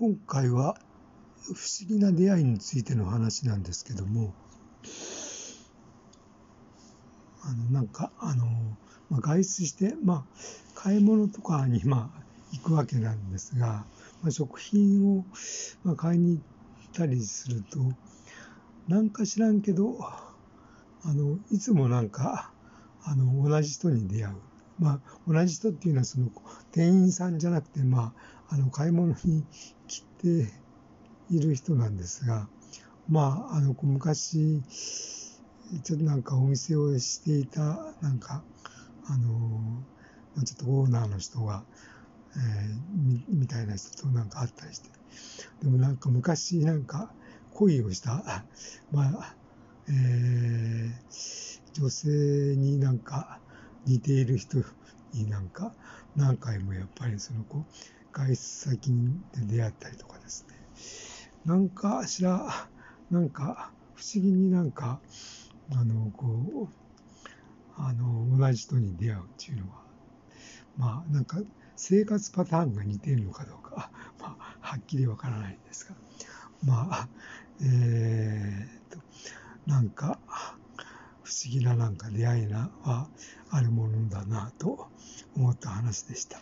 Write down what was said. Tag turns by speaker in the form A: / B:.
A: 今回は不思議な出会いについての話なんですけども、あの、なんか、あの、まあ、外出して、まあ、買い物とかに、まあ、行くわけなんですが、まあ、食品を、まあ、買いに行ったりすると、なんか知らんけど、あの、いつもなんか、あの、同じ人に出会う。まあ、同じ人っていうのは、その、店員さんじゃなくて、まあ、あの、買い物に来ている人なんですが、まあ、あの、昔、ちょっとなんかお店をしていた、なんか、あの、ちょっとオーナーの人が、えー、みみたいな人となんか会ったりして。でもなんか昔なんか恋をした、まあ、えー、女性になんか似ている人になんか？何回もやっぱりその子、外出先で出会ったりとかですね。なんかしら、なんか不思議になんか、あの、こう、あの、同じ人に出会うっていうのは、まあなんか生活パターンが似ているのかどうか、まあ、はっきりわからないんですが、まあ、えー、と、なんか、不思議ななんか出会いなはあるものだなと思った話でした。